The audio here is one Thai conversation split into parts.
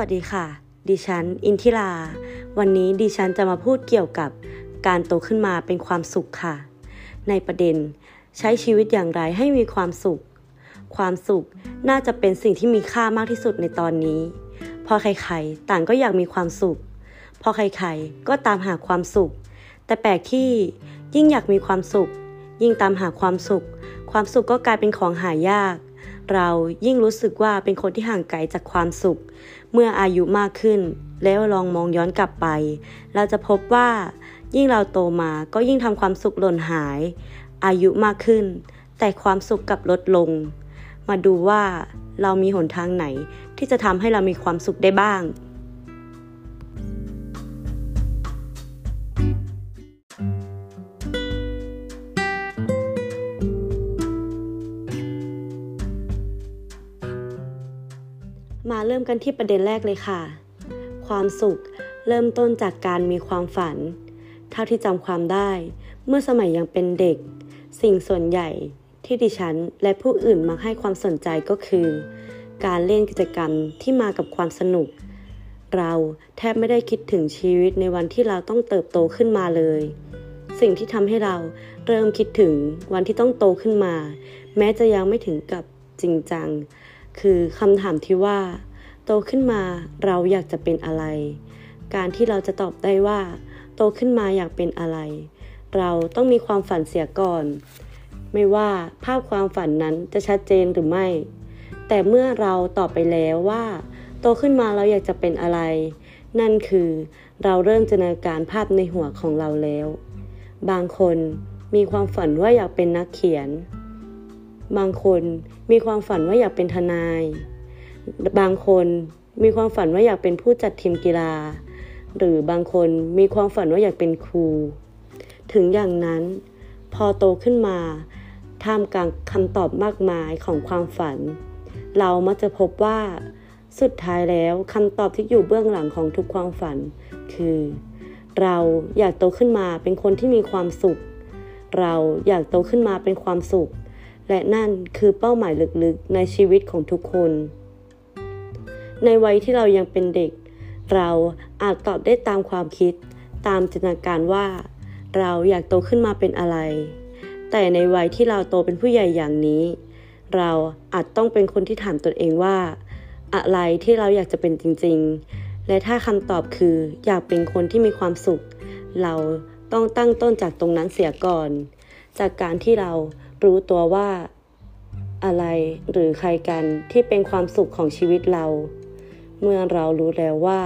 วัสดีค่ะ ดิฉัน อินทิรา วันนี้ดิฉันจะมาพูดเกี่ยวกับการโตขึ้นมาเป็นความสุขค่ะ ในประเด็น ใช้ชีวิตอย่างไรให้มีความสุข ความสุขน่าจะเป็นสิ่งที่มีค่ามากที่สุดในตอนนี้ พอใครๆ ต่างก็อยากมีความสุข พอใครๆ ก็ตามหาความสุข แต่แปลกที่ยิ่งอยากมีความสุข ยิ่งตามหาความสุข ความสุขก็กลายเป็นของหายาก เรายิ่งรู้สึกว่าเป็นคนที่ห่างไกลจากความสุข เมื่ออายุมากขึ้น แล้วลองมองย้อนกลับไป เราจะพบว่ายิ่งเราโตมาก็ยิ่งทำความสุขหล่นหาย อายุมากขึ้น แต่ความสุขกับลดลง มาดูว่าเรามีหนทางไหนที่จะทำให้เรามีความสุขได้บ้าง มาเริ่มกันที่ประเด็นแรกเลยค่ะ ความสุขเริ่มต้นจากการมีความฝัน เท่าที่จำความได้ เมื่อสมัยยังเป็นเด็ก สิ่งส่วนใหญ่ที่ดิฉันและผู้อื่นมักให้ความสนใจก็คือ การเล่นกิจกรรมที่มากับความสนุก เราแทบไม่ได้คิดถึงชีวิตในวันที่เราต้องเติบโตขึ้นมาเลย สิ่งที่ทำให้เราเริ่มคิดถึงวันที่ต้องโตขึ้นมา แม้จะยังไม่ถึงกับจริงจัง คือคำถามที่ว่า โตขึ้นมาเราอยากจะเป็นอะไร การที่เราจะตอบได้ว่า โตขึ้นมาอยากเป็นอะไร เราต้องมีความฝันเสียก่อน ไม่ว่าภาพความฝันนั้นจะชัดเจนหรือไม่ แต่เมื่อเราตอบไปแล้วว่า โตขึ้นมาเราอยากจะเป็นอะไร นั่นคือเราเริ่มจินตนาการภาพในหัวของเราแล้ว บางคนมีความฝันว่าอยากเป็นนักเขียน บางคนมีความฝันว่าอยากเป็นทนาย บางคนมีความฝันว่าอยากเป็นผู้จัดทีมกีฬา หรือบางคนมีความฝันว่าอยากเป็นครู ถึงอย่างนั้น พอโตขึ้นมา ท่ามกลางคำตอบมากมายของความฝัน เรามักจะพบว่า สุดท้ายแล้วคำตอบที่อยู่เบื้องหลังของทุกความฝัน คือ เราอยากโตขึ้นมาเป็นคนที่มีความสุข เราอยากโตขึ้นมาเป็นความสุข และนั่นคือเป้าหมายลึกๆในชีวิตของทุกคน ในวัยที่เรายังเป็นเด็ก เราอาจตอบได้ตามความคิด ตามจินตนาการว่า เราอยากโตขึ้นมาเป็นอะไร แต่ในวัยที่เราโตเป็นผู้ใหญ่อย่างนี้ เราอาจต้องเป็นคนที่ถามตนเองว่า อะไรที่เราอยากจะเป็นจริงๆ และถ้าคำตอบคืออยากเป็นคนที่มีความสุข เราต้องตั้งต้นจากตรงนั้นเสียก่อน จากการที่เรา รู้ตัวว่า อะไรหรือใครกันที่เป็นความสุขของชีวิตเรา เมื่อเรารู้แล้วว่า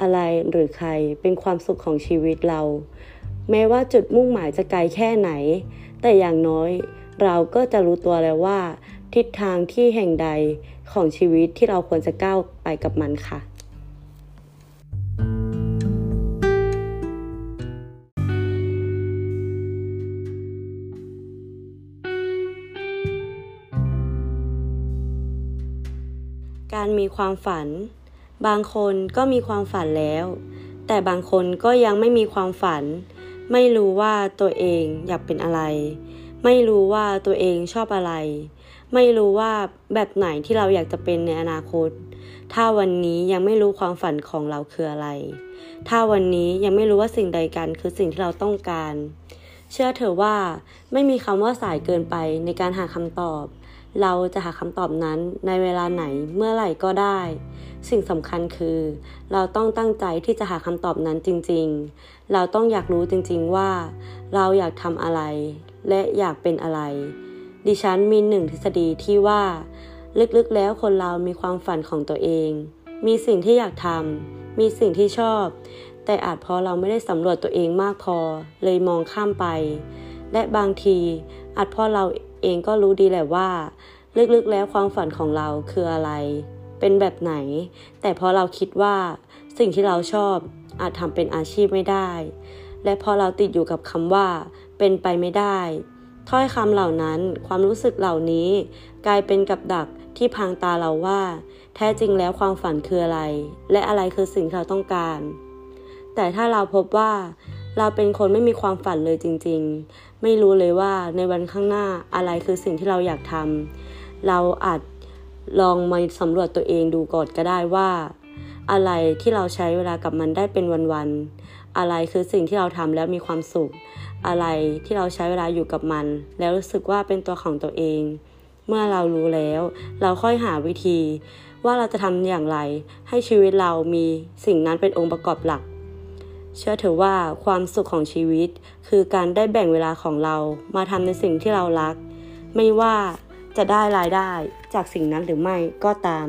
อะไรหรือใครเป็นความสุขของชีวิตเรา แม้ว่าจุดมุ่งหมายจะไกลแค่ไหน แต่อย่างน้อยเราก็จะรู้ตัวแล้วว่า ทิศทางที่แห่งใดของชีวิตที่เราควรจะก้าวไปกับมันค่ะ การมีความฝัน บางคนก็มีความฝันแล้ว แต่บางคนก็ยังไม่มีความฝัน ไม่รู้ว่าตัวเองอยากเป็นอะไร ไม่รู้ว่าตัวเองชอบอะไร ไม่รู้ว่าแบบไหนที่เราอยากจะเป็นในอนาคต ถ้าวันนี้ยังไม่รู้ความฝันของเราคืออะไร ถ้าวันนี้ยังไม่รู้ว่าสิ่งใดกันคือสิ่งที่เราต้องการ เชื่อเถอะว่าไม่มีคำว่าสายเกินไปในการหาคำตอบ เราจะหาคำตอบนั้นในเวลาไหนเมื่อไหร่ก็ได้ สิ่งสำคัญคือ เราต้องตั้งใจที่จะหาคำตอบนั้นจริงๆ เราต้องอยากรู้จริงๆว่า เราอยากทำอะไร และอยากเป็นอะไร ดิฉันมีหนึ่งทฤษฎีที่ว่า ลึกๆแล้วคนเรามีความฝันของตัวเอง มีสิ่งที่อยากทำมีสิ่งที่ชอบ แต่อาจเพราะเราไม่ได้สำรวจตัวเองมากพอ เลยมองข้ามไป และบางทีอาจเพราะเรา เองก็รู้ดีแหละว่า ลึกๆแล้วความฝันของเราคืออะไร เป็นแบบไหน แต่พราะเราคิดว่าสิ่งที่เราชอบอาจทำเป็นอาชีพไม่ได้ และพอเราติดอยู่กับคำว่า เป็นไปไม่ได้ ถ้อยคำเหล่านั้นความรู้สึกเหล่านี้ กลายเป็นกับดักที่พังตาเราว่า แท้จริงแล้วความฝันคืออะไร และอะไรคือสิ่งที่เราต้องการ แต่ถ้าเราพบว่า เราเป็นคนไม่มีความฝันเลยจริงๆ ไม่รู้เลยว่าในวันข้างหน้าอะไรคือสิ่งที่เราอยากทำเราอาจลองมาสำรวจตัวเองดูก่อนก็ได้ว่า อะไรที่เราใช้เวลากับมันได้เป็นวันๆอะไรคือสิ่งที่เราทำแล้วมีความสุข อะไรที่เราใช้เวลาอยู่กับมัน แล้วรู้สึกว่าเป็นตัวของตัวเอง เมื่อเรารู้แล้ว เราค่อยหาวิธี ว่าเราจะทำอย่างไร ให้ชีวิตเรามีสิ่งนั้นเป็นองค์ประกอบหลัก เชื่อเถอะว่าความสุขของชีวิต คือการได้แบ่งเวลาของเรามาทำในสิ่งที่เรารัก ไม่ว่าจะได้รายได้จากสิ่งนั้นหรือไม่ก็ตาม